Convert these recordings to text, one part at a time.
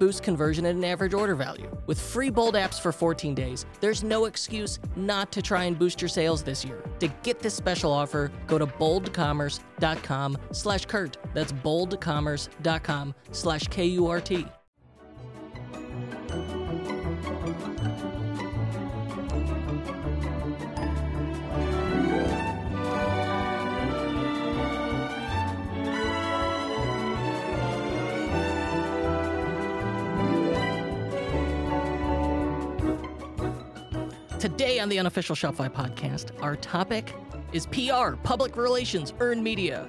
boost conversion and an average order value. With free Bold apps for 14 days, there's no excuse not to try and boost your sales this year. To get this special offer, go to boldcommerce.com slash Kurt. That's boldcommerce.com slash K-U-R-T. Today on the unofficial Shopify podcast, our topic is PR, public relations, earned media,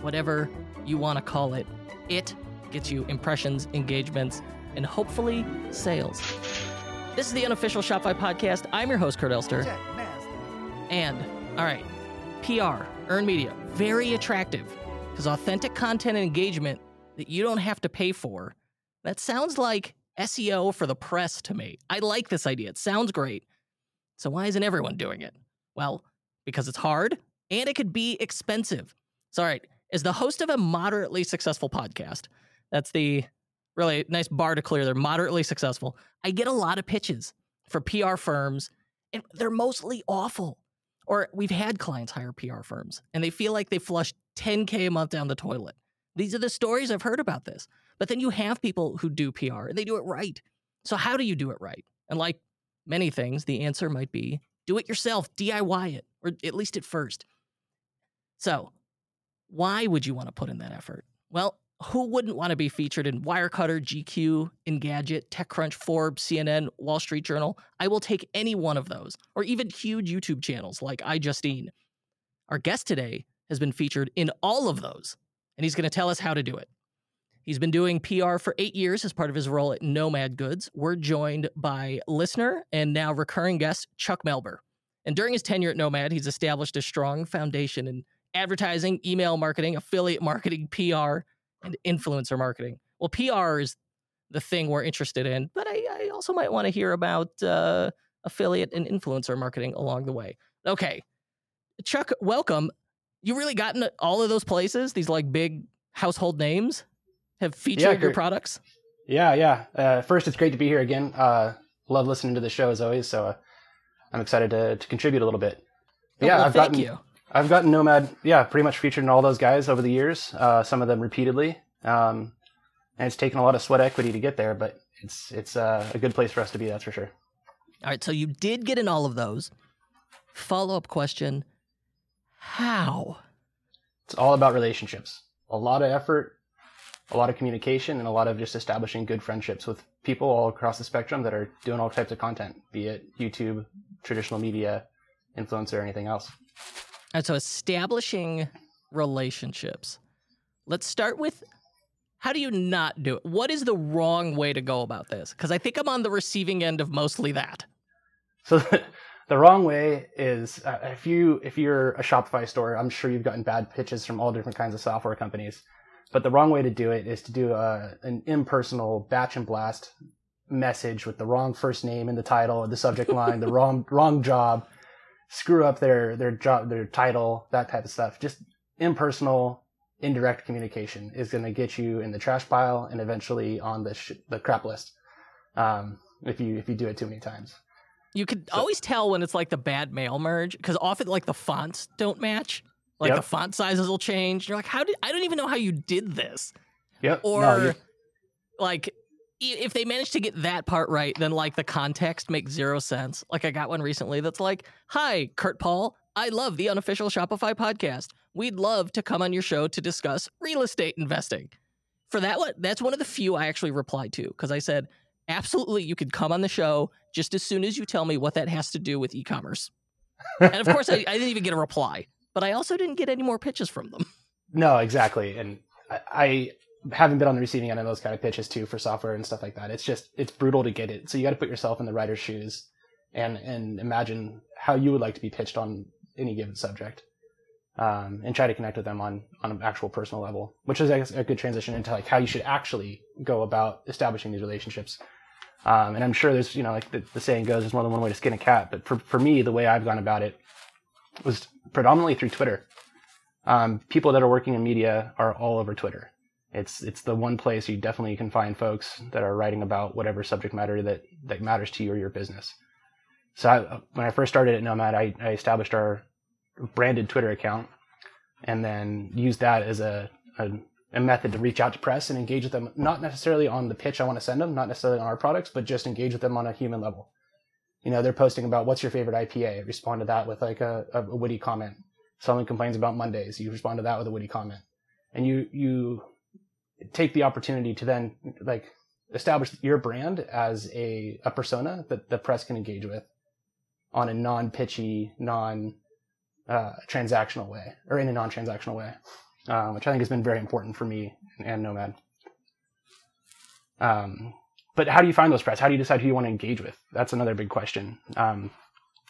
whatever you want to call it. It gets you impressions, engagements, and hopefully sales. This is the unofficial Shopify podcast. I'm your host, Kurt Elster. And, all right, PR, earned media, very attractive because authentic content and engagement that you don't have to pay for. That sounds like SEO for the press to me. I like this idea. It sounds great. So why isn't everyone doing it? Well, because it's hard and it could be expensive. So, all right, as the host of a moderately successful podcast, that's the really nice bar to clear. They're moderately successful. I get a lot of pitches for PR firms, and they're mostly awful. Or we've had clients hire PR firms, and they feel like they flushed 10K a month down the toilet. These are the stories I've heard about this. But then you have people who do PR, and they do it right. So, how do you do it right? And like many things, the answer might be do it yourself, DIY it, or at least at first. So, why would you want to put in that effort? Well, who wouldn't want to be featured in Wirecutter, GQ, Engadget, TechCrunch, Forbes, CNN, Wall Street Journal? I will take any one of those, or even huge YouTube channels like iJustine. Our guest today has been featured in all of those, and he's going to tell us how to do it. He's been doing PR for eight years as part of his role at Nomad Goods. We're joined by listener and now recurring guest Chuck Melber. And during his tenure at Nomad, he's established a strong foundation in advertising, email marketing, affiliate marketing, PR, and influencer marketing. Well, PR is the thing we're interested in, but I, I also might want to hear about uh, affiliate and influencer marketing along the way. Okay, Chuck, welcome. You really gotten all of those places, these like big household names? Have featured yeah, your products? Yeah, yeah. Uh, first, it's great to be here again. Uh, love listening to the show as always, so uh, I'm excited to, to contribute a little bit. Oh, yeah, well, I've gotten you. I've gotten Nomad, yeah, pretty much featured in all those guys over the years. Uh, some of them repeatedly, um, and it's taken a lot of sweat equity to get there, but it's it's uh, a good place for us to be. That's for sure. All right, so you did get in all of those. Follow up question: How? It's all about relationships. A lot of effort, a lot of communication and a lot of just establishing good friendships with people all across the spectrum that are doing all types of content, be it YouTube, traditional media, influencer, or anything else. And so establishing relationships. Let's start with how do you not do it? What is the wrong way to go about this? Because I think I'm on the receiving end of mostly that. So the wrong way is uh, if you if you're a Shopify store, I'm sure you've gotten bad pitches from all different kinds of software companies but the wrong way to do it is to do a, an impersonal batch and blast message with the wrong first name in the title the subject line, the wrong wrong job, screw up their their job, their title, that type of stuff. Just impersonal, indirect communication is going to get you in the trash pile and eventually on the sh- the crap list. Um, if you if you do it too many times. You could so. always tell when it's like the bad mail merge because often like the fonts don't match. Like yep. the font sizes will change. You're like, how did I don't even know how you did this. Yep. Or no, like if they manage to get that part right, then like the context makes zero sense. Like I got one recently that's like, "Hi, Kurt Paul. I love the unofficial Shopify podcast. we'd love to come on your show to discuss real estate investing. For that one, that's one of the few I actually replied to because I said, absolutely, you could come on the show just as soon as you tell me what that has to do with e commerce. and of course, I, I, didn't even get a reply, but I also didn't get any more pitches from them. No, exactly. And I, I haven't been on the receiving end of those kind of pitches too for software and stuff like that. It's just, it's brutal to get it. So you got to put yourself in the writer's shoes and, and imagine how you would like to be pitched on any given subject. Um, and try to connect with them on on an actual personal level, which is guess, a good transition into like how you should actually go about establishing these relationships. Um, and I'm sure there's you know like the, the, saying goes, there's more than one way to skin a cat. But for for me, the way I've gone about it was predominantly through Twitter. Um, people that are working in media are all over Twitter. It's it's the one place you definitely can find folks that are writing about whatever subject matter that that matters to you or your business. So I, when I first started at Nomad, I, I established our branded Twitter account and then used that as a, a, a, method to reach out to press and engage with them, not necessarily on the pitch I want to send them, not necessarily on our products, but just engage with them on a human level. You know, they're posting about what's your favorite IPA. Respond to that with like a, a witty comment. Someone complains about Mondays. You respond to that with a witty comment. And you, you take the opportunity to then like establish your brand as a, a persona that the press can engage with on a non-pitchy, non uh, transactional way or in a non-transactional way, um, which I think has been very important for me and Nomad. Um, but how do you find those press? How do you decide who you want to engage with? That's another big question. Um,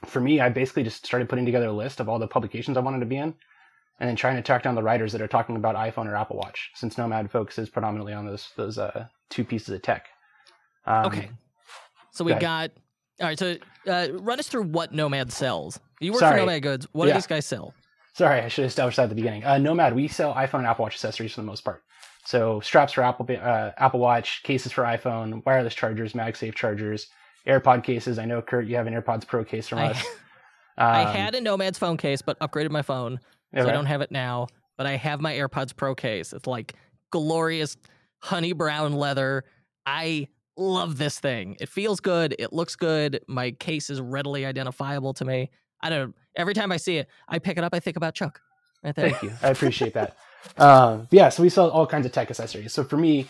for me, I basically just started putting together a list of all the publications I wanted to be in, and then trying to track down the writers that are talking about iPhone or Apple Watch, since Nomad focuses predominantly on those those uh, two pieces of tech. Um, okay, so we got all right. So uh, run us through what Nomad sells. You work Sorry. for Nomad Goods. What yeah. do these guys sell? Sorry, I should have established that at the beginning. Uh, Nomad, we sell iPhone and Apple Watch accessories for the most part. So straps for Apple uh, Apple Watch, cases for iPhone, wireless chargers, MagSafe chargers, AirPod cases. I know Kurt, you have an AirPods Pro case from I, us. Um, I had a Nomad's phone case, but upgraded my phone, so right. I don't have it now. But I have my AirPods Pro case. It's like glorious honey brown leather. I love this thing. It feels good. It looks good. My case is readily identifiable to me. I don't. Every time I see it, I pick it up. I think about Chuck. Right Thank you. I appreciate that. Um, yeah, so we sell all kinds of tech accessories. So for me,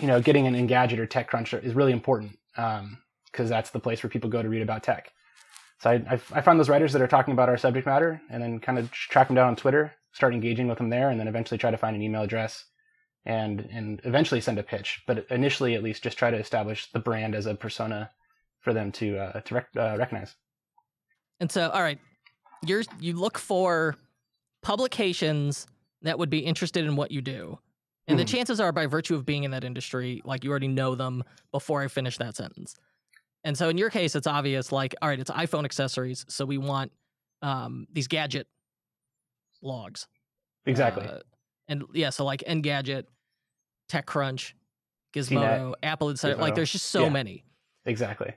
you know, getting an Engadget or TechCrunch is really important because um, that's the place where people go to read about tech. So I, I, I find those writers that are talking about our subject matter and then kind of track them down on Twitter, start engaging with them there, and then eventually try to find an email address and and eventually send a pitch. But initially, at least, just try to establish the brand as a persona for them to uh, to rec- uh, recognize. And so, all right, you're you look for publications that would be interested in what you do. And mm the hmm. chances are, by virtue of being in that industry, like you already know them before I finish that sentence. And so in your case, it's obvious, like, all right, it's iPhone accessories. So we want um, these gadget logs. Exactly. Uh, and yeah, so like Engadget, TechCrunch, Gizmodo, CNET, Apple Insider. Gizmodo. Like there's just so yeah, many. Exactly.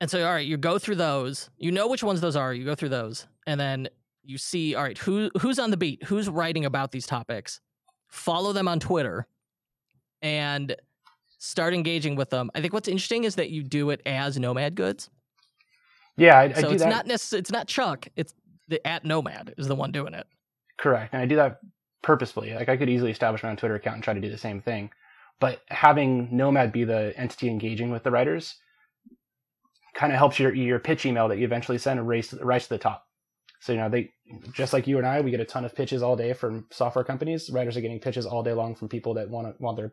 And so, all right, you go through those. You know which ones those are. You go through those, and then you see, all right, who who's on the beat? Who's writing about these topics? Follow them on Twitter, and start engaging with them. I think what's interesting is that you do it as Nomad Goods. Yeah, I, I so it's that. not necessarily it's not Chuck. It's the at Nomad is the one doing it. Correct, and I do that purposefully. Like I could easily establish my own Twitter account and try to do the same thing, but having Nomad be the entity engaging with the writers kind of helps your your pitch email that you eventually send race rise to the top. So you know they just like you and I, we get a ton of pitches all day from software companies. Writers are getting pitches all day long from people that want to want their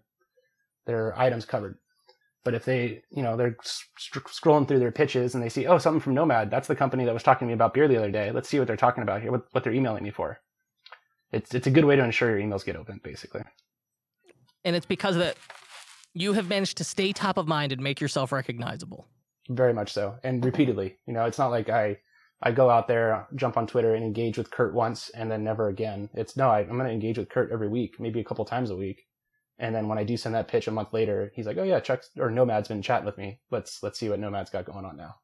their items covered. But if they, you know, they're scrolling through their pitches and they see, oh, something from Nomad, that's the company that was talking to me about beer the other day. Let's see what they're talking about here, what, what they're emailing me for it's it's a good way to ensure your emails get opened, basically. And it's because of that you have managed to stay top of mind and make yourself recognizable. Very much so, and repeatedly. You know, it's not like I I go out there, jump on Twitter, and engage with Kurt once, and then never again. It's no, I, am going to engage with Kurt every week, maybe a couple times a week, and then when I do send that pitch a month later, he's like, "Oh yeah, Chuck or Nomad's been chatting with me. Let's let's see what Nomad's got going on now."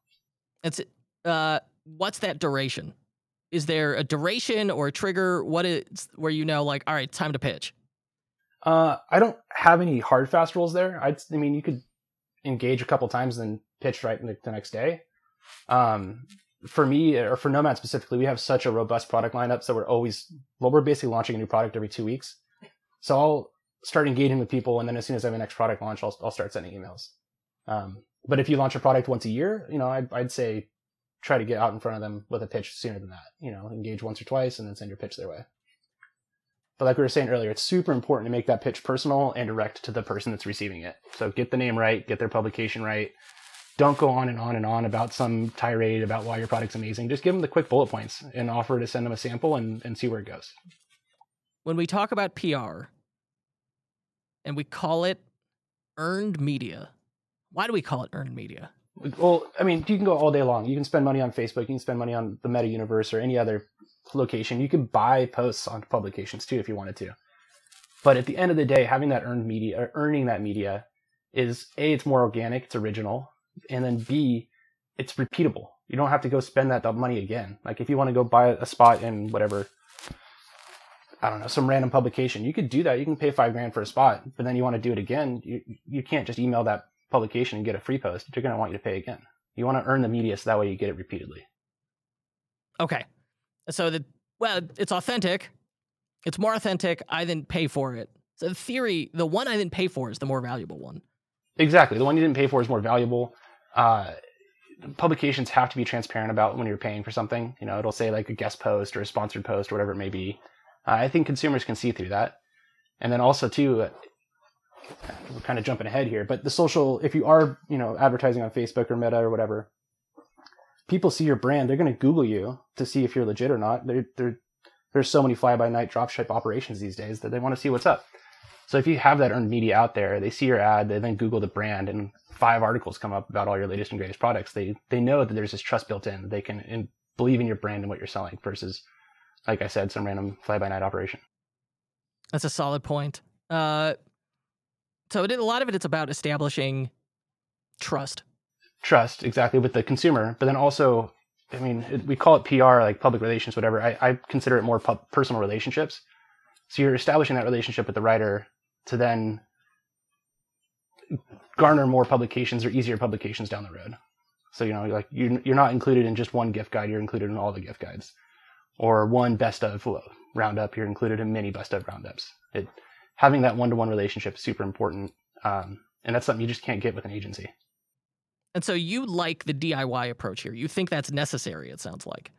It's uh, what's that duration? is there a duration or a trigger? What is where you know, like, all right, time to pitch? Uh, I don't have any hard fast rules there. I'd, I mean, you could engage a couple times and pitch right the next day. Um, for me or for Nomad specifically, we have such a robust product lineup, so we're always well, we're basically launching a new product every two weeks. So I'll start engaging with people, and then as soon as I have a next product launch, I'll I'll start sending emails. Um, but if you launch a product once a year, you know, I'd, I'd say try to get out in front of them with a pitch sooner than that. You know, engage once or twice, and then send your pitch their way. But like we were saying earlier, it's super important to make that pitch personal and direct to the person that's receiving it. So get the name right, get their publication right. Don't go on and on and on about some tirade about why your product's amazing. Just give them the quick bullet points and offer to send them a sample and, and see where it goes. When we talk about PR and we call it earned media, why do we call it earned media? Well, I mean, you can go all day long. You can spend money on Facebook, you can spend money on the Meta Universe or any other location. You could buy posts on publications too if you wanted to. But at the end of the day, having that earned media, earning that media, is a it's more organic, it's original, and then b it's repeatable. You don't have to go spend that money again. Like if you want to go buy a spot in whatever, I don't know, some random publication, you could do that. You can pay five grand for a spot, but then you want to do it again. You you can't just email that publication and get a free post. They're going to want you to pay again. You want to earn the media so that way you get it repeatedly. Okay. So the well, it's authentic. It's more authentic. I didn't pay for it. So the theory, the one I didn't pay for is the more valuable one. Exactly. The one you didn't pay for is more valuable. Uh, publications have to be transparent about when you're paying for something. You know, it'll say like a guest post or a sponsored post or whatever it may be. Uh, I think consumers can see through that. And then also too, uh, we're kind of jumping ahead here, but the social, if you are, you know, advertising on Facebook or Meta or whatever, people see your brand, they're going to Google you to see if you're legit or not. They're, they're, there's so many fly by night dropship operations these days that they want to see what's up. So if you have that earned media out there, they see your ad, they then Google the brand, and five articles come up about all your latest and greatest products. They they know that there's this trust built in. They can in, believe in your brand and what you're selling versus, like I said, some random fly by night operation. That's a solid point. Uh, so it, a lot of it, it's about establishing trust. Trust exactly with the consumer, but then also, I mean, it, we call it PR, like public relations, whatever. I, I consider it more pu- personal relationships. So you're establishing that relationship with the writer to then garner more publications or easier publications down the road. So you know, like you're you're not included in just one gift guide; you're included in all the gift guides, or one best of roundup. You're included in many best of roundups. It having that one to one relationship is super important, um, and that's something you just can't get with an agency. And so you like the DIY approach here. You think that's necessary. It sounds like.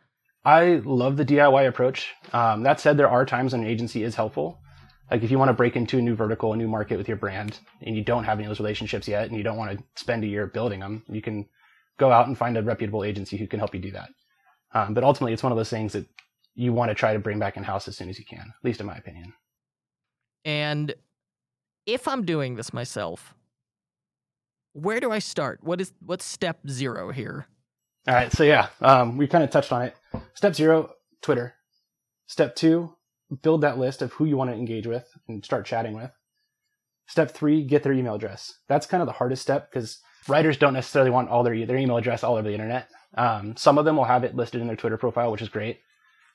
I love the DIY approach. Um, that said, there are times when an agency is helpful. Like if you want to break into a new vertical, a new market with your brand, and you don't have any of those relationships yet, and you don't want to spend a year building them, you can go out and find a reputable agency who can help you do that. Um, but ultimately, it's one of those things that you want to try to bring back in house as soon as you can, at least in my opinion. And if I'm doing this myself, where do I start? What is what's step zero here? All right, so yeah, um, we kind of touched on it. Step zero, Twitter. Step two, build that list of who you want to engage with and start chatting with. Step three, get their email address. That's kind of the hardest step because writers don't necessarily want all their their email address all over the internet. Um, some of them will have it listed in their Twitter profile, which is great.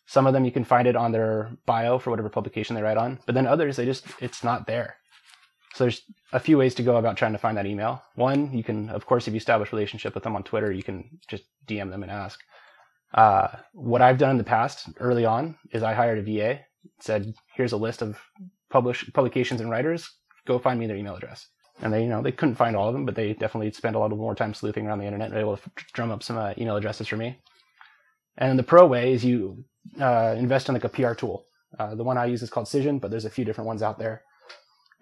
Some of them you can find it on their bio for whatever publication they write on, but then others they just it's not there. So there's a few ways to go about trying to find that email. One, you can, of course, if you establish a relationship with them on Twitter, you can just DM them and ask. Uh, what I've done in the past, early on, is I hired a VA, said, "Here's a list of publish publications and writers. Go find me their email address." And they, you know, they couldn't find all of them, but they definitely spent a lot of more time sleuthing around the internet and were able to drum up some uh, email addresses for me. And the pro way is you uh, invest in like a PR tool. Uh, the one I use is called Cision, but there's a few different ones out there.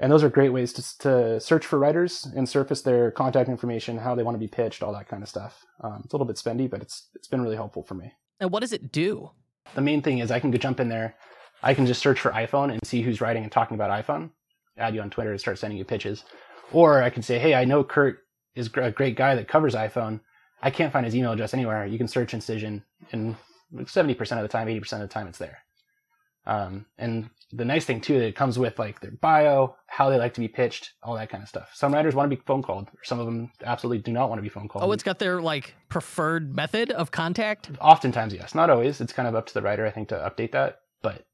And those are great ways to, to search for writers and surface their contact information, how they want to be pitched, all that kind of stuff. Um, it's a little bit spendy, but it's it's been really helpful for me. And what does it do? The main thing is I can go jump in there. I can just search for iPhone and see who's writing and talking about iPhone. Add you on Twitter and start sending you pitches. Or I can say, hey, I know Kurt is a great guy that covers iPhone. I can't find his email address anywhere. You can search in Cision, and 70% of the time, 80% of the time, it's there. Um, and the nice thing too, that it comes with like their bio, how they like to be pitched, all that kind of stuff. Some writers want to be phone called, or some of them absolutely do not want to be phone called. Oh, it's got their like preferred method of contact. Oftentimes, yes. Not always. It's kind of up to the writer, I think, to update that. But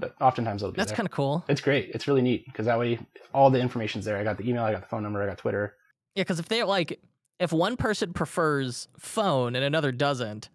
but oftentimes it'll be. That's kind of cool. It's great. It's really neat because that way all the information's there. I got the email, I got the phone number, I got Twitter. Yeah, because if they're like, if one person prefers phone and another doesn't,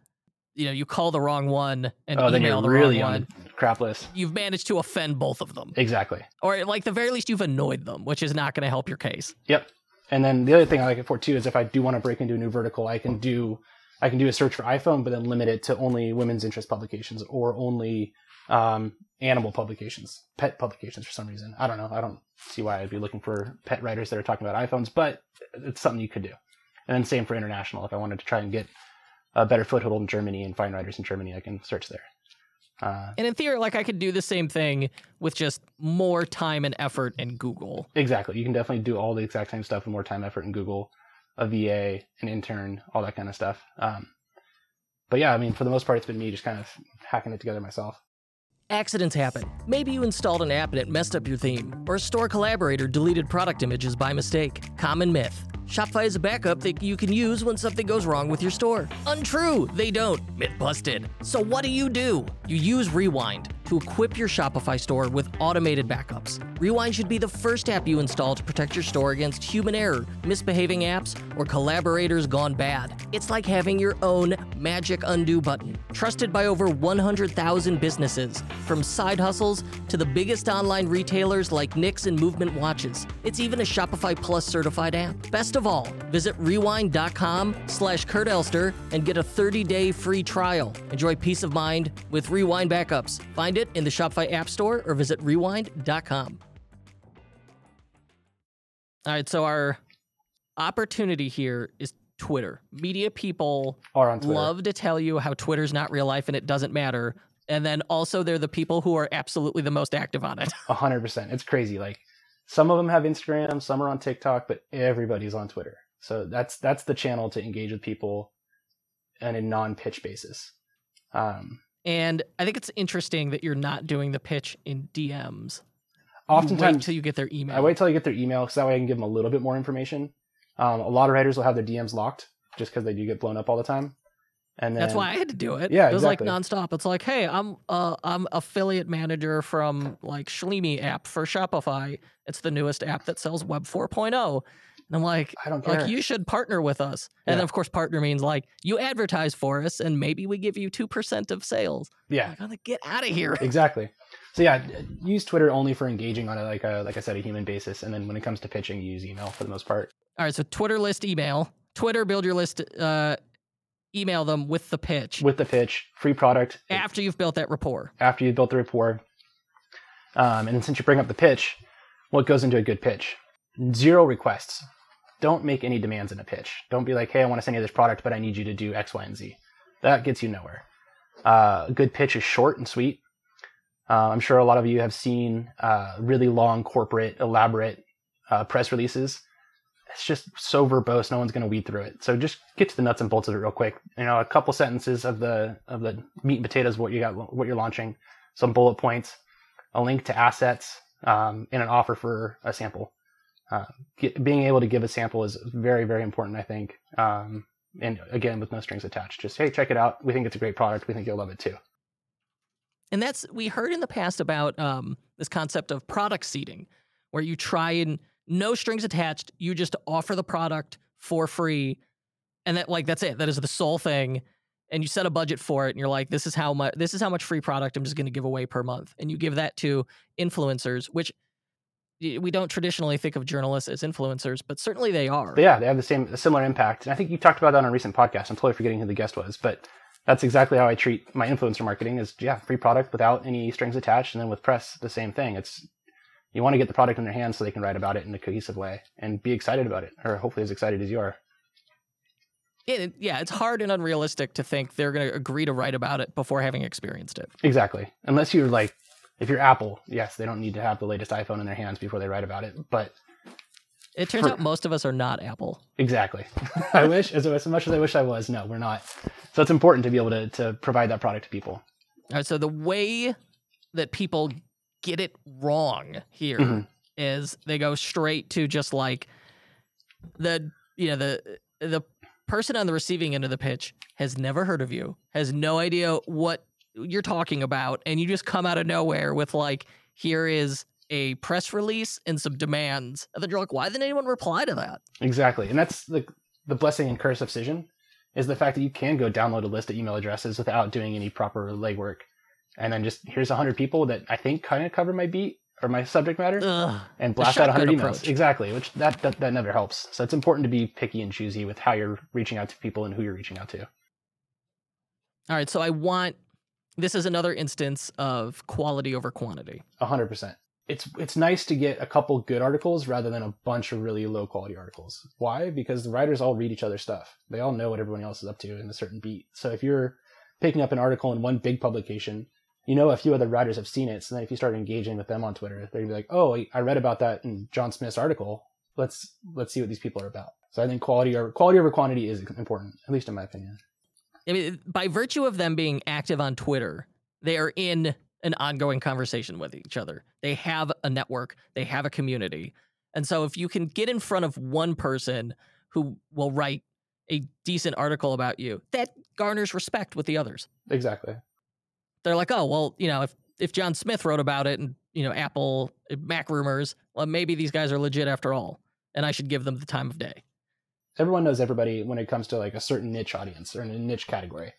you know you call the wrong one and oh, email the really wrong on one, crap list. you've managed to offend both of them, Exactly. or like the very least you've annoyed them, which is not going to help your case. Yep. And then the other thing I like it for too is if I do want to break into a new vertical, I can do I can do a search for iPhone, but then limit it to only women's interest publications or only um, animal publications, pet publications for some reason. I don't know. I don't see why I'd be looking for pet writers that are talking about iPhones, but it's something you could do. And then same for international. If I wanted to try and get a better foothold in Germany and find writers in Germany, I can search there. Uh, And in theory, like I could do the same thing with just more time and effort in Google. Exactly. You can definitely do all the exact same stuff with more time, effort in Google, a VA, an intern, all that kind of stuff. Um, but yeah, I mean, for the most part, it's been me just kind of hacking it together myself. Accidents happen. Maybe you installed an app and it messed up your theme, or a store collaborator deleted product images by mistake. Common myth. Shopify is a backup that you can use when something goes wrong with your store. Untrue, they don't. Myth busted. So what do you do? You use Rewind to equip your Shopify store with automated backups. Rewind should be the first app you install to protect your store against human error, misbehaving apps, or collaborators gone bad. It's like having your own magic undo button. Trusted by over 100,000 businesses, from side hustles to the biggest online retailers like NYX and Movement Watches. It's even a Shopify Plus certified app. Best of all, visit rewind.com slash Kurt Elster and get a 30-day free trial. Enjoy peace of mind with Rewind backups. Find it in the Shopify App Store or visit rewind.com. All right, so our opportunity here is Twitter. Media people Or on Twitter. love to tell you how Twitter's not real life and it doesn't matter. And then also they're the people who are absolutely the most active on it. A hundred percent. It's crazy. Like some of them have Instagram, some are on TikTok, but everybody's on Twitter. So that's that's the channel to engage with people on a non-pitch basis. Um, And I think it's interesting that you're not doing the pitch in DMs. Oftentimes, wait till you get their email. I wait till I get their email because that way I can give them a little bit more information. Um, a lot of writers will have their DMs locked just because they do get blown up all the time. And then, That's why I had to do it. Yeah, it was exactly. like nonstop. It's like, hey, I'm uh I'm affiliate manager from like Shlemi app for Shopify. It's the newest app that sells Web 4.0. And I'm like, I don't care. like you should partner with us. And Yeah. then of course partner means like you advertise for us and maybe we give you 2% of sales. yeah, I'm like, get out of here. exactly. So yeah, use Twitter only for engaging on a like a like I said a human basis, and then when it comes to pitching, use email for the most part. All right, so Twitter list email. Twitter build your list uh email them with the pitch With the pitch, free product after you've built that rapport. after you've built the rapport. Um, and since you bring up the pitch, what goes into a good pitch? Zero requests. Don't make any demands in a pitch. Don't be like, hey, I want to send you this product, but I need you to do X, Y, and Z. That gets you nowhere. Uh, a good pitch is short and sweet. Uh, I'm sure a lot of you have seen uh, really long corporate, elaborate uh, press releases. It's just so verbose, no one's going to weed through it. So just get to the nuts and bolts of it real quick. You know, a couple sentences of the of the meat and potatoes what you got, what you're launching, some bullet points, a link to assets, um, and an offer for a sample. Uh, get, being able to give a sample is very, very important, I think. Um, and again, with no strings attached, just hey, check it out. We think it's a great product. We think you'll love it too. And that's we heard in the past about um, this concept of product seeding, where you try and no strings attached, you just offer the product for free, and that like that's it. That is the sole thing. And you set a budget for it, and you're like, "This is how much. This is how much free product I'm just going to give away per month." And you give that to influencers, which we don't traditionally think of journalists as influencers, but certainly they are. But yeah, they have the same, a similar impact. And I think you talked about that on a recent podcast. I'm totally forgetting who the guest was, but that's exactly how I treat my influencer marketing. Is yeah, free product without any strings attached, and then with press, the same thing. It's you want to get the product in their hands so they can write about it in a cohesive way and be excited about it, or hopefully as excited as you are. It- yeah, it's hard and unrealistic to think they're going to agree to write about it before having experienced it. Exactly. Unless you're like, if you're Apple, yes, they don't need to have the latest iPhone in their hands before they write about it. But It turns For- out most of us are not Apple. exactly, I wish as, as much as I wish I was. No, we're not. So it's important to be able to to provide that product to people. All right, so the way that people get it wrong here is Mhm. they go straight to just like the you know the the person on the receiving end of the pitch has never heard of you, has no idea what you're talking about, and you just come out of nowhere with like, here is a press release and some demands, and then you're like, why didn't anyone reply to that? Exactly, and that's the the blessing and curse of Cision is the fact that you can go download a list of email addresses without doing any proper legwork. And then just here's 100 people that I think kind of cover my beat or my subject matter Ugh. and blast out 100 shotgun emails. approach. Exactly, which that, that that never helps. So it's important to be picky and choosy with how you're reaching out to people and who you're reaching out to. All right, so I want this is another instance of quality over quantity. A hundred percent. It's it's nice to get a couple good articles rather than a bunch of really low quality articles. Why? Because the writers all read each other's stuff. They all know what everyone else is up to in a certain beat. So if you're picking up an article in one big publication, you know a few other writers have seen it. So then if you start engaging with them on Twitter, they're gonna be like, "Oh, I read about that in John Smith's article. Let's let's see what these people are about." So I think quality or quality over quantity is important, at least in my opinion. I mean, by virtue of them being active on Twitter, they are in an ongoing conversation with each other. They have a network, they have a community. And so if you can get in front of one person who will write a decent article about you, that garners respect with the others. Exactly. They're like, "Oh, well, you know, if if John Smith wrote about it and, you know, Apple Mac rumors, well maybe these guys are legit after all, and I should give them the time of day." Everyone knows everybody when it comes to like a certain niche audience or in a niche category.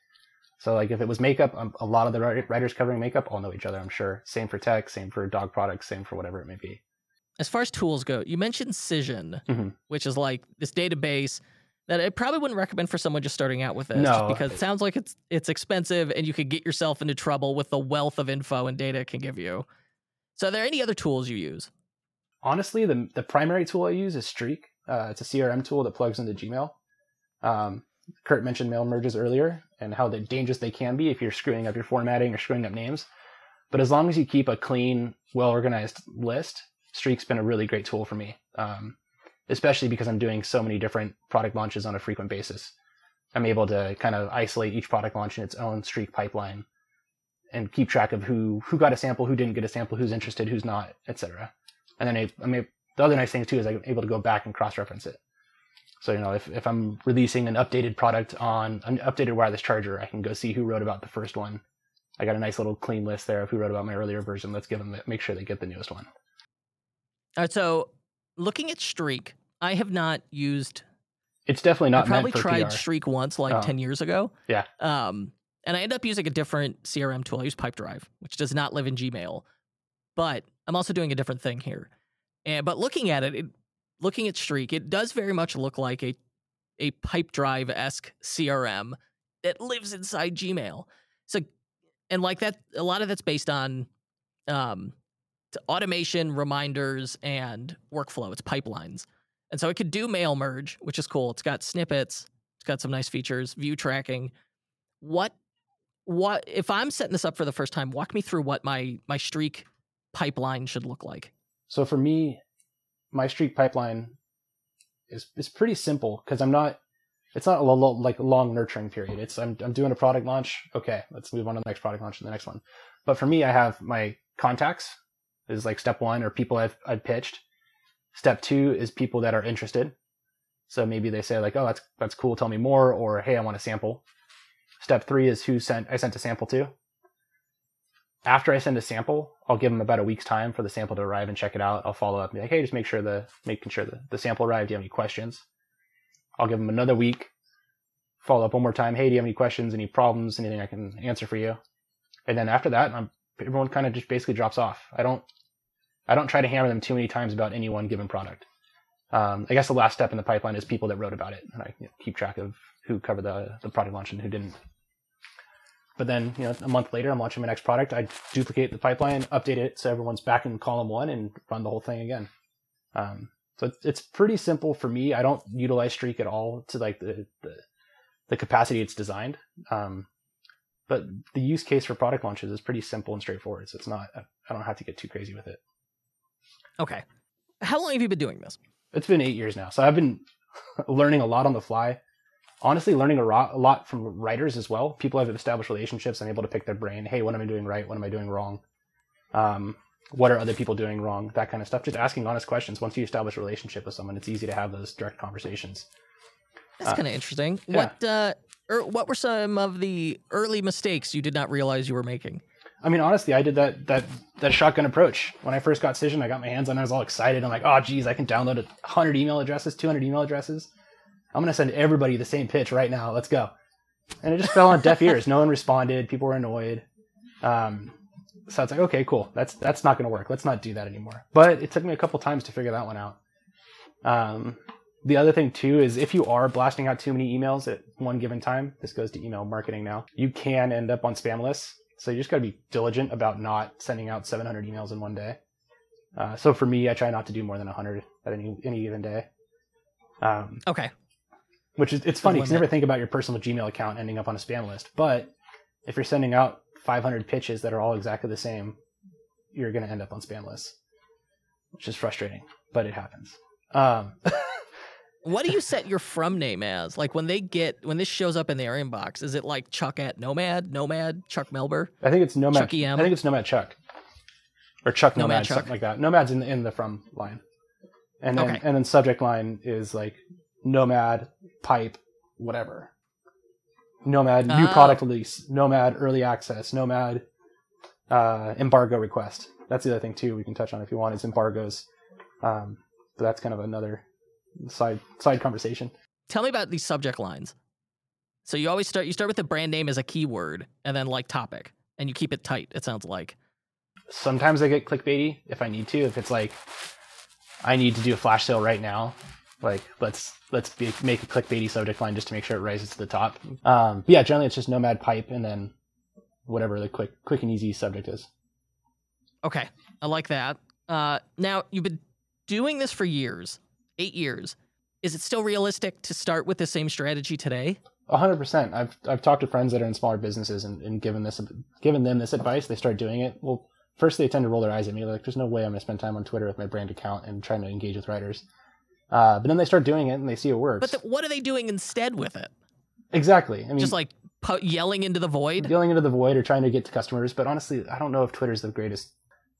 So like if it was makeup, um, a lot of the writers covering makeup all know each other. I'm sure. Same for tech. Same for dog products. Same for whatever it may be. As far as tools go, you mentioned Cision, Mhm. which is like this database that I probably wouldn't recommend for someone just starting out with this, No. because it sounds like it's it's expensive and you could get yourself into trouble with the wealth of info and data it can give you. So, are there any other tools you use? Honestly, the the primary tool I use is Streak. Uh, it's a CRM tool that plugs into Gmail. Um, Kurt mentioned mail merges earlier and how the dangerous they can be if you're screwing up your formatting or screwing up names. But as long as you keep a clean, well organized list, Streak's been a really great tool for me. Um, especially because I'm doing so many different product launches on a frequent basis. I'm able to kind of isolate each product launch in its own Streak pipeline and keep track of who who got a sample, who didn't get a sample, who's interested, who's not, etc. And then I, mean, the other nice thing too is I'm able to go back and cross-reference it. So you know, if if I'm releasing an updated product on an updated wireless charger, I can go see who wrote about the first one. I got a nice little clean list there of who wrote about my earlier version. Let's give them the, make sure they get the newest one. All right, so looking at Streak, I have not used. It's definitely not I probably tried PR. Streak once, like Oh. ten years ago. Yeah. Um, and I end up using a different CRM tool. I use PipeDrive, which does not live in Gmail, but I'm also doing a different thing here. And but looking at it, it looking at Streak, it does very much look like a a PipeDrive esque CRM that lives inside Gmail. So, and like that, a lot of that's based on um, automation, reminders, and workflow. It's pipelines, and so it could do mail merge, which is cool. It's got snippets. It's got some nice features, view tracking. What, what if I'm setting this up for the first time? Walk me through what my my Streak pipeline should look like. So for me, my streak pipeline is is pretty simple because I'm not. It's not a lo- like long nurturing period. It's I'm I'm doing a product launch. Okay, let's move on to the next product launch and the next one. But for me, I have my contacts is like step one or people I've I've pitched. Step two is people that are interested. So maybe they say like, oh, that's that's cool. Tell me more, or hey, I want a sample. Step three is who sent I sent a sample to after I send a sample, I'll give them about a week's time for the sample to arrive and check it out. I'll follow up and be like, hey, just make sure the making sure the, the sample arrived. Do you have any questions? I'll give them another week, follow up one more time. Hey, do you have any questions, any problems, anything I can answer for you? And then after that, I'm, everyone kind of just basically drops off. I don't I don't try to hammer them too many times about any one given product. Um, I guess the last step in the pipeline is people that wrote about it, and I keep track of who covered the the product launch and who didn't. But then, you know, a month later, I'm launching my next product. I duplicate the pipeline, update it so everyone's back in column one, and run the whole thing again. Um, so it's, it's pretty simple for me. I don't utilize Streak at all to like the the, the capacity it's designed. Um, but the use case for product launches is pretty simple and straightforward. So it's not. I don't have to get too crazy with it. Okay. How long have you been doing this? It's been eight years now, so I've been learning a lot on the fly. Honestly, learning a lot, a lot from writers as well. People have established relationships. I'm able to pick their brain. Hey, what am I doing right? What am I doing wrong? Um, what are other people doing wrong? That kind of stuff. Just asking honest questions. Once you establish a relationship with someone, it's easy to have those direct conversations. That's Uh, kind of interesting. yeah. What uh, er, what were some of the early mistakes you did not realize you were making? I mean, honestly, I did that that that shotgun approach when I first got Cision. I got my hands on. it. I was all excited. I'm like, oh, geez, I can download a hundred email addresses, 200 email addresses. I'm going to send everybody the same pitch right now. Let's go. And it just fell on deaf ears. No one responded. People were annoyed. Um, so it's like, okay, cool. That's that's not going to work. Let's not do that anymore. But it took me a couple times to figure that one out. Um, the other thing too is if you are blasting out too many emails at one given time, this goes to email marketing now. You can end up on spam lists. So you just got to be diligent about not sending out 700 emails in one day. Uh, so for me, I try not to do more than 100 at any any given day. Um, Okay. Which is it's funny because you never think about your personal Gmail account ending up on a spam list. But if you're sending out 500 pitches that are all exactly the same, you're going to end up on spam lists, which is frustrating, but it happens. Um, What do you set your from name as? Like when they get when this shows up in their inbox, is it like Chuck at Nomad, Nomad, Chuck Melber? I think it's Nomad. Chucky M? I think it's Nomad Chuck or Chuck Nomad Nomad, Chuck? something like that. Nomad's in the, in the from line, and then Okay. and then subject line is like Nomad pipe whatever. Nomad new Oh. product release. Nomad early access. Nomad uh, embargo request. That's the other thing too. We can touch on if you want. Is embargoes, um, but that's kind of another side side conversation. Tell me about these subject lines. So you always start you start with the brand name as a keyword and then like topic and you keep it tight, it sounds like. sometimes I get clickbaity if I need to. If it's like I need to do a flash sale right now, like let's let's be, make a clickbaity subject line just to make sure it rises to the top. Um, but yeah, generally it's just Nomad pipe and then whatever the quick quick and easy subject is. Okay. I like that. Uh now you've been doing this for years. 8 years. Is it still realistic to start with the same strategy today? A hundred percent. I've I've talked to friends that are in smaller businesses and, and given this given them this advice. They start doing it. Well, first they tend to roll their eyes at me like, "There's no way I'm going to spend time on Twitter with my brand account and trying to engage with writers." Uh, but then they start doing it and they see it works. But the, what are they doing instead with it? exactly. I mean, Just like po- yelling into the void? yelling into the void or trying to get to customers. But honestly, I don't know if Twitter's the greatest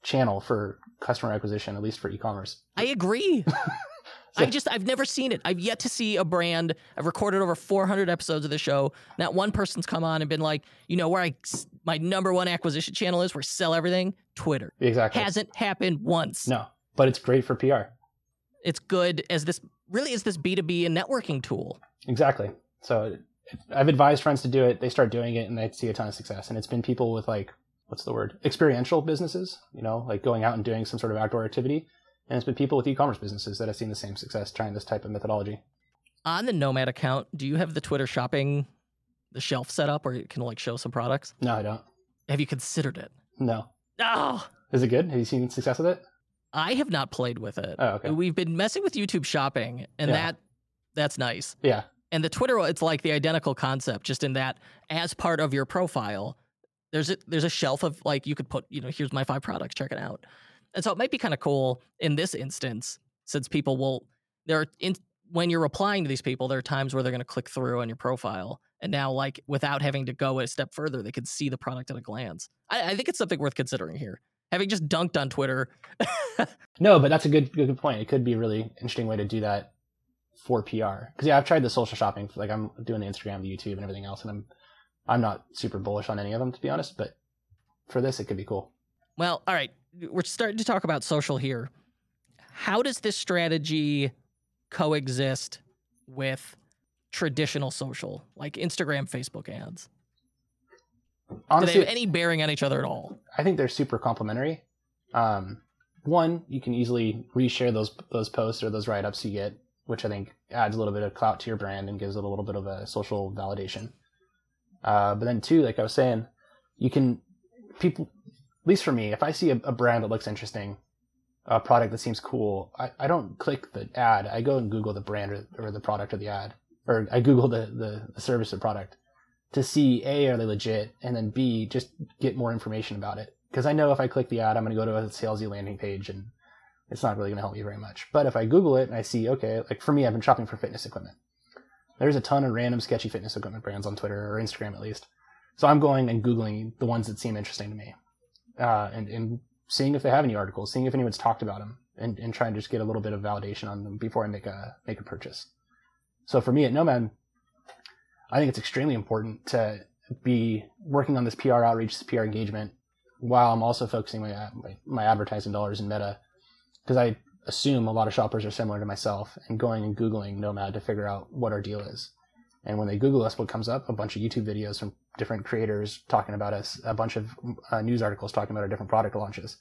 channel for customer acquisition, at least for e-commerce. I agree. I just I've never seen it. I've yet to see a brand. I've recorded over 400 episodes of the show. Not one person's come on and been like, you know, where I my number one acquisition channel is, where I sell everything. Twitter Exactly. hasn't happened once. no, but it's great for PR. It's good as this really is this B2B and networking tool. Exactly. So I've advised friends to do it. They start doing it and they see a ton of success. And it's been people with like, what's the word? Experiential businesses, you know, like going out and doing some sort of outdoor activity. And it's been people with e-commerce businesses that have seen the same success trying this type of methodology. On the Nomad account, do you have the Twitter shopping, the shelf set up where you can like show some products? No, I don't. Have you considered it? No. Oh, Is it good? Have you seen success with it? I have not played with it. Oh, okay. We've been messing with YouTube shopping, and Yeah. that that's nice. Yeah. And the Twitter, it's like the identical concept, just in that as part of your profile, there's a there's a shelf of like you could put, you know, here's my five products, check it out. And so it might be kind of cool in this instance, since people will there are in when you're replying to these people, there are times where they're going to click through on your profile, and now like without having to go a step further, they could see the product at a glance. I, I think it's something worth considering here. Having just dunked on Twitter, No, but that's a good good point. It could be a really interesting way to do that for PR. Because yeah, I've tried the social shopping. Like I'm doing the Instagram, the YouTube, and everything else, and I'm I'm not super bullish on any of them to be honest. But for this, it could be cool. Well, all right. We're starting to talk about social here. How does this strategy coexist with traditional social, like Instagram, Facebook ads? Do Honestly, they have any bearing on each other at all? I think they're super complementary. Um, one, you can easily reshare those those posts or those write ups you get, which I think adds a little bit of clout to your brand and gives it a little bit of a social validation. Uh, but then two, like I was saying, you can people, at least for me, if I see a, a brand that looks interesting, a product that seems cool, I, I don't click the ad. I go and Google the brand or, or the product or the ad, or I Google the, the, the service or product to see a are they legit, and then b just get more information about it. Because I know if I click the ad, I'm going to go to a salesy landing page, and it's not really going to help me very much. But if I Google it and I see, okay, like for me, I've been shopping for fitness equipment. There's a ton of random sketchy fitness equipment brands on Twitter or Instagram at least. So I'm going and googling the ones that seem interesting to me, uh, and and seeing if they have any articles, seeing if anyone's talked about them, and, and trying to just get a little bit of validation on them before I make a make a purchase. So for me at Nomad, I think it's extremely important to be working on this PR outreach, this PR engagement, while I'm also focusing my my, my advertising dollars in Meta, because I assume a lot of shoppers are similar to myself and going and Googling Nomad to figure out what our deal is. And when they Google us, what comes up? A bunch of YouTube videos from different creators talking about us, a bunch of uh, news articles talking about our different product launches,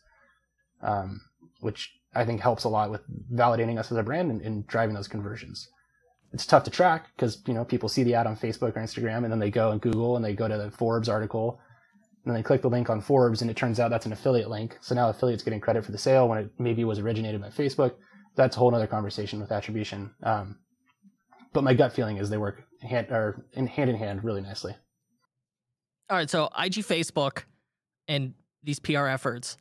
um, which I think helps a lot with validating us as a brand and, and driving those conversions. It's tough to track because you know people see the ad on Facebook or Instagram and then they go and Google and they go to the Forbes article and then they click the link on Forbes and it turns out that's an affiliate link. So now affiliate's getting credit for the sale when it maybe was originated by Facebook. That's a whole other conversation with attribution. Um, but my gut feeling is they work hand or in hand in hand really nicely. All right, so IG Facebook and these PR efforts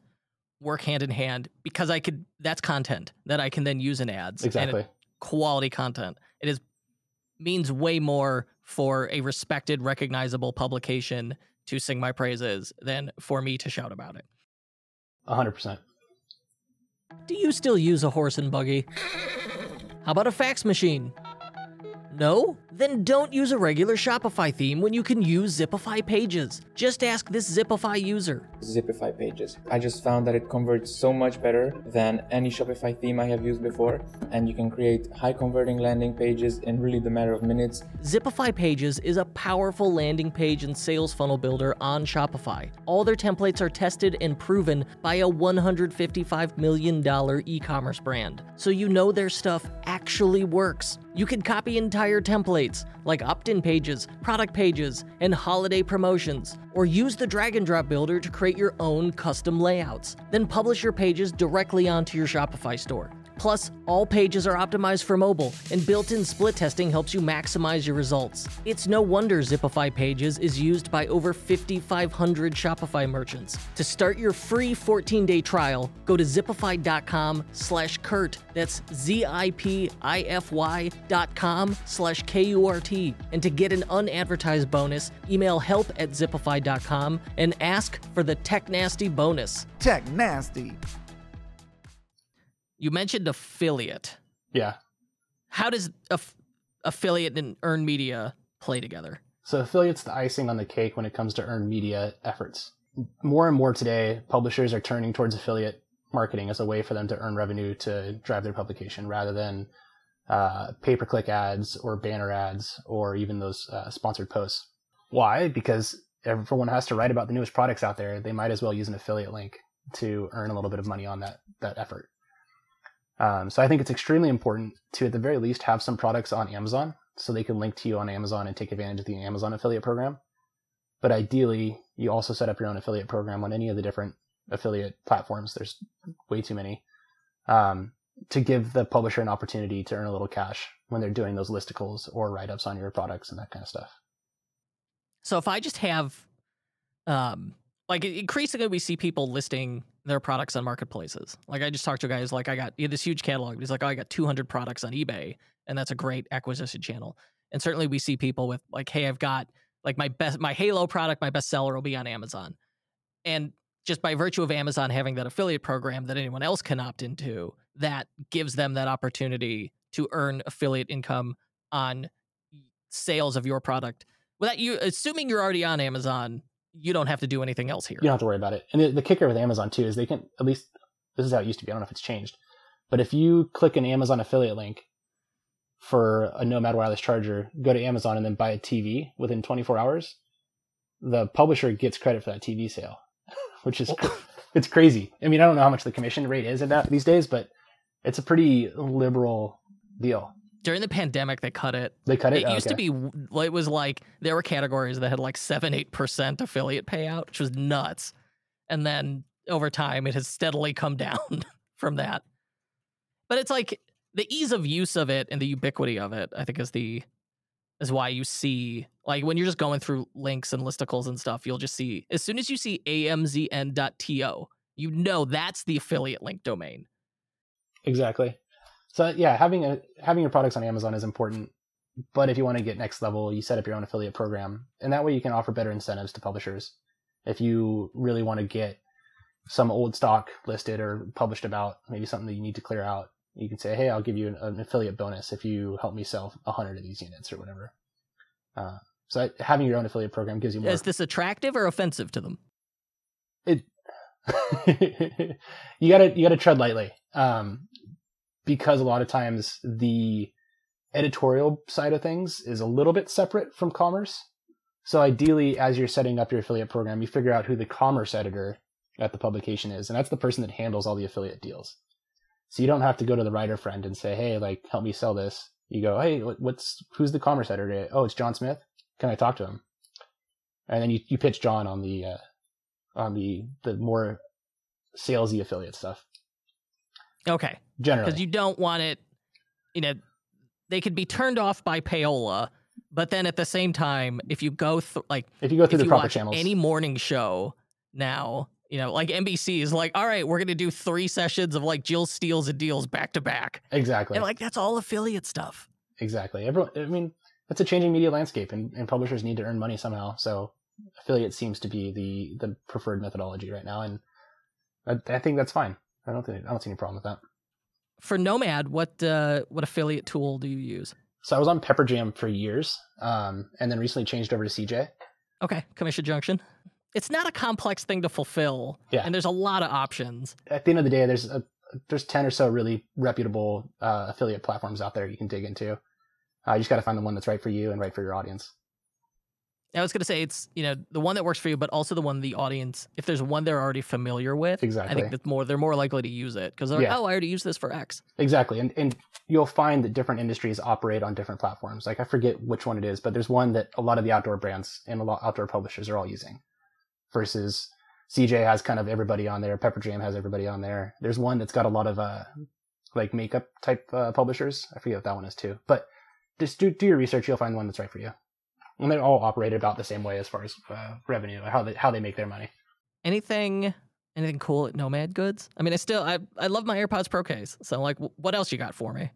work hand in hand because I could that's content that I can then use in ads. Exactly. Quality content. It is means way more for a respected, recognizable publication to sing my praises than for me to shout about it. 100%. Do you still use a horse and buggy? How about a fax machine? No? Then don't use a regular Shopify theme when you can use Zipify Pages. Just ask this Zipify user. Zipify Pages. I just found that it converts so much better than any Shopify theme I have used before, and you can create high converting landing pages in really the matter of minutes. Zipify Pages is a powerful landing page and sales funnel builder on Shopify. All their templates are tested and proven by a $155 million e commerce brand, so you know their stuff actually works. You can copy entire templates, like opt in pages, product pages, and holiday promotions, or use the drag and drop builder to create your own custom layouts. Then publish your pages directly onto your Shopify store. Plus, all pages are optimized for mobile, and built in split testing helps you maximize your results. It's no wonder Zipify Pages is used by over 5,500 Shopify merchants. To start your free 14 day trial, go to zipify.com slash Kurt. That's Z I P I F Y dot com slash K U R T. And to get an unadvertised bonus, email help at zipify.com and ask for the Tech Nasty bonus. Tech Nasty. You mentioned affiliate. Yeah. How does aff- affiliate and earned media play together? So affiliate's the icing on the cake when it comes to earned media efforts. More and more today, publishers are turning towards affiliate marketing as a way for them to earn revenue to drive their publication rather than uh, pay-per-click ads or banner ads or even those uh, sponsored posts. Why? Because everyone has to write about the newest products out there. They might as well use an affiliate link to earn a little bit of money on that that effort. Um, so I think it's extremely important to, at the very least, have some products on Amazon so they can link to you on Amazon and take advantage of the Amazon affiliate program. But ideally, you also set up your own affiliate program on any of the different affiliate platforms. There's way too many. Um, to give the publisher an opportunity to earn a little cash when they're doing those listicles or write ups on your products and that kind of stuff. So if I just have, um, like increasingly we see people listing their products on marketplaces. Like I just talked to guys like I got this huge catalog. He's like, oh, I got 200 products on eBay, and that's a great acquisition channel. And certainly we see people with like, hey, I've got like my best my Halo product, my best seller will be on Amazon, and just by virtue of Amazon having that affiliate program that anyone else can opt into, that gives them that opportunity to earn affiliate income on sales of your product. Without you assuming you're already on Amazon, you don't have to do anything else here. You don't have to worry about it. And the, the kicker with Amazon too is they can at least this is how it used to be. I don't know if it's changed, but if you click an Amazon affiliate link for a Nomad wireless charger, go to Amazon and then buy a TV within 24 hours, the publisher gets credit for that TV sale, which is it's crazy. I mean, I don't know how much the commission rate is at that these days, but it's a pretty liberal deal. During the pandemic, they cut it. They cut it. It Oh, used okay. to be, it was like there were categories that had like seven, eight percent affiliate payout, which was nuts. And then over time, it has steadily come down from that. But it's like the ease of use of it and the ubiquity of it. I think is the is why you see like when you're just going through links and listicles and stuff, you'll just see as soon as you see amzn.to, you know that's the affiliate link domain. Exactly. So yeah, having a having your products on Amazon is important. But if you want to get next level, you set up your own affiliate program, and that way you can offer better incentives to publishers. If you really want to get some old stock listed or published about, maybe something that you need to clear out, you can say, "Hey, I'll give you an, an affiliate bonus if you help me sell hundred of these units or whatever." Uh, so having your own affiliate program gives you more. Is this attractive or offensive to them? it you gotta you gotta tread lightly um because a lot of times the editorial side of things is a little bit separate from commerce. So ideally, as you're setting up your affiliate program, you figure out who the commerce editor at the publication is, and that's the person that handles all the affiliate deals. So you don't have to go to the writer friend and say, "Hey, like, help me sell this." You go, "Hey, what's who's the commerce editor?" Oh, it's John Smith. Can I talk to him? And then you, you pitch John on the uh, on the the more salesy affiliate stuff. Okay. Generally, Because you don't want it, you know, they could be turned off by payola, but then at the same time, if you go through, like, if you go through the proper channels, any morning show now, you know, like NBC is like, all right, we're going to do three sessions of like Jill steals and deals back to back. exactly, And like, that's all affiliate stuff. exactly. Everyone, I mean, it's a changing media landscape, and, and publishers need to earn money somehow. So affiliate seems to be the the preferred methodology right now, and I, I think that's fine. I don't think I don't see any problem with that. For Nomad, what uh, what affiliate tool do you use? So I was on Pepperjam for years, um, and then recently changed over to CJ. Okay, Commission Junction. It's not a complex thing to fulfill, Yeah. and there's a lot of options. At the end of the day, there's a, there's ten or so really reputable uh, affiliate platforms out there you can dig into. Uh, you just got to find the one that's right for you and right for your audience. I was gonna say it's you know the one that works for you, but also the one the audience. If there's one they're already familiar with, exactly, I think that's more they're more likely to use it because they're like, oh, I already use this for X. Exactly, and and you'll find that different industries operate on different platforms. Like I forget which one it is, but there's one that a lot of the outdoor brands and a lot of outdoor publishers are all using. Versus CJ has kind of everybody on there. Pepperjam has everybody on there. There's one that's got a lot of uh like makeup type uh, publishers. I forget what that one is too. But just do do your research. You'll find the one that's right for you. And they all operate about the same way as far as uh, revenue, how they how they make their money. Anything anything cool at Nomad Goods? I mean, I still I I love my AirPods Pro case. So like, what else you got for me?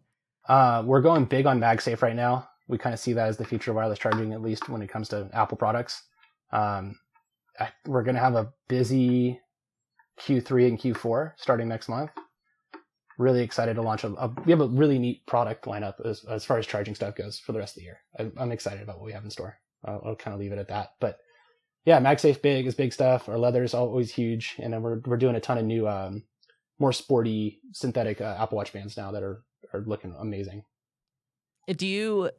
Uh, we're going big on MagSafe right now. We kind of see that as the future of wireless charging, at least when it comes to Apple products. Um, I, we're going to have a busy Q3 and Q4 starting next month. Really excited to launch a, a we have a really neat product lineup as, as far as charging stuff goes for the rest of the year. I, I'm excited about what we have in store. I'll, I'll kind of leave it at that. But yeah, MagSafe big is big stuff. Our leather is always huge, and then we're we're doing a ton of new, um, more sporty synthetic uh, Apple Watch bands now that are are looking amazing. Uh, Do you,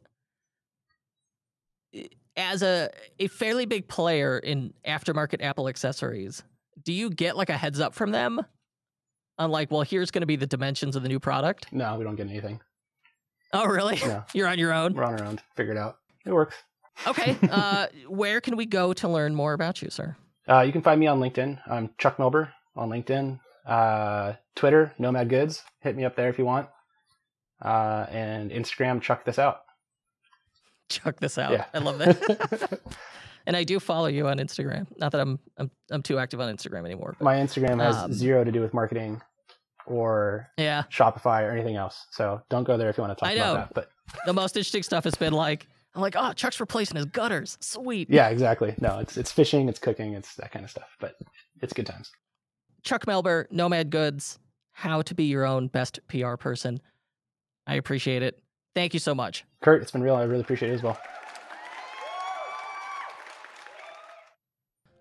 as a a fairly big player in aftermarket Apple accessories, do you get like a heads up from them? On like, well, here's going to be the dimensions of the new product. No, we don't get anything. Oh, really? No. You're on your own. We're on our own. Figure it out. It works. Okay. Uh, where can we go to learn more about you, sir? Uh, you can find me on LinkedIn. I'm Chuck Melber on LinkedIn. Uh, Twitter, Nomad Goods. Hit me up there if you want. Uh, and Instagram, Chuck this out. Chuck this out. Yeah. I love that. and I do follow you on Instagram. Not that I'm I'm I'm too active on Instagram anymore. But My Instagram has Um, zero to do with marketing or yeah, Shopify or anything else. So don't go there if you want to talk I about know. that. But the most interesting stuff has been like I'm like, oh, Chuck's replacing his gutters. Sweet. yeah, exactly. No, it's it's fishing, it's cooking, it's that kind of stuff. But it's good times. Chuck Melber, Nomad Goods, how to be your own best PR person. I appreciate it. Thank you so much. Kurt, it's been real. I really appreciate it as well.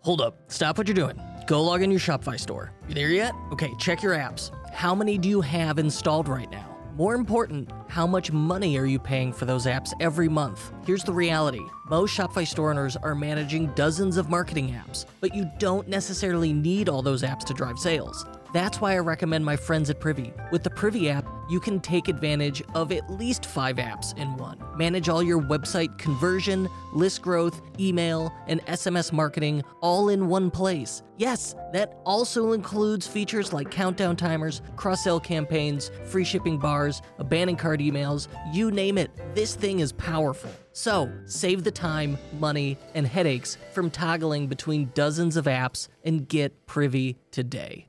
Hold up. Stop what you're doing. Go log in your Shopify store. You there yet? Okay, check your apps. How many do you have installed right now? More important, how much money are you paying for those apps every month? Here's the reality most Shopify store owners are managing dozens of marketing apps, but you don't necessarily need all those apps to drive sales. That's why I recommend my friends at Privy. With the Privy app, you can take advantage of at least five apps in one. Manage all your website conversion, list growth, email, and SMS marketing all in one place. Yes, that also includes features like countdown timers, cross sell campaigns, free shipping bars, abandoned cart emails you name it. This thing is powerful. So, save the time, money, and headaches from toggling between dozens of apps and get Privy today.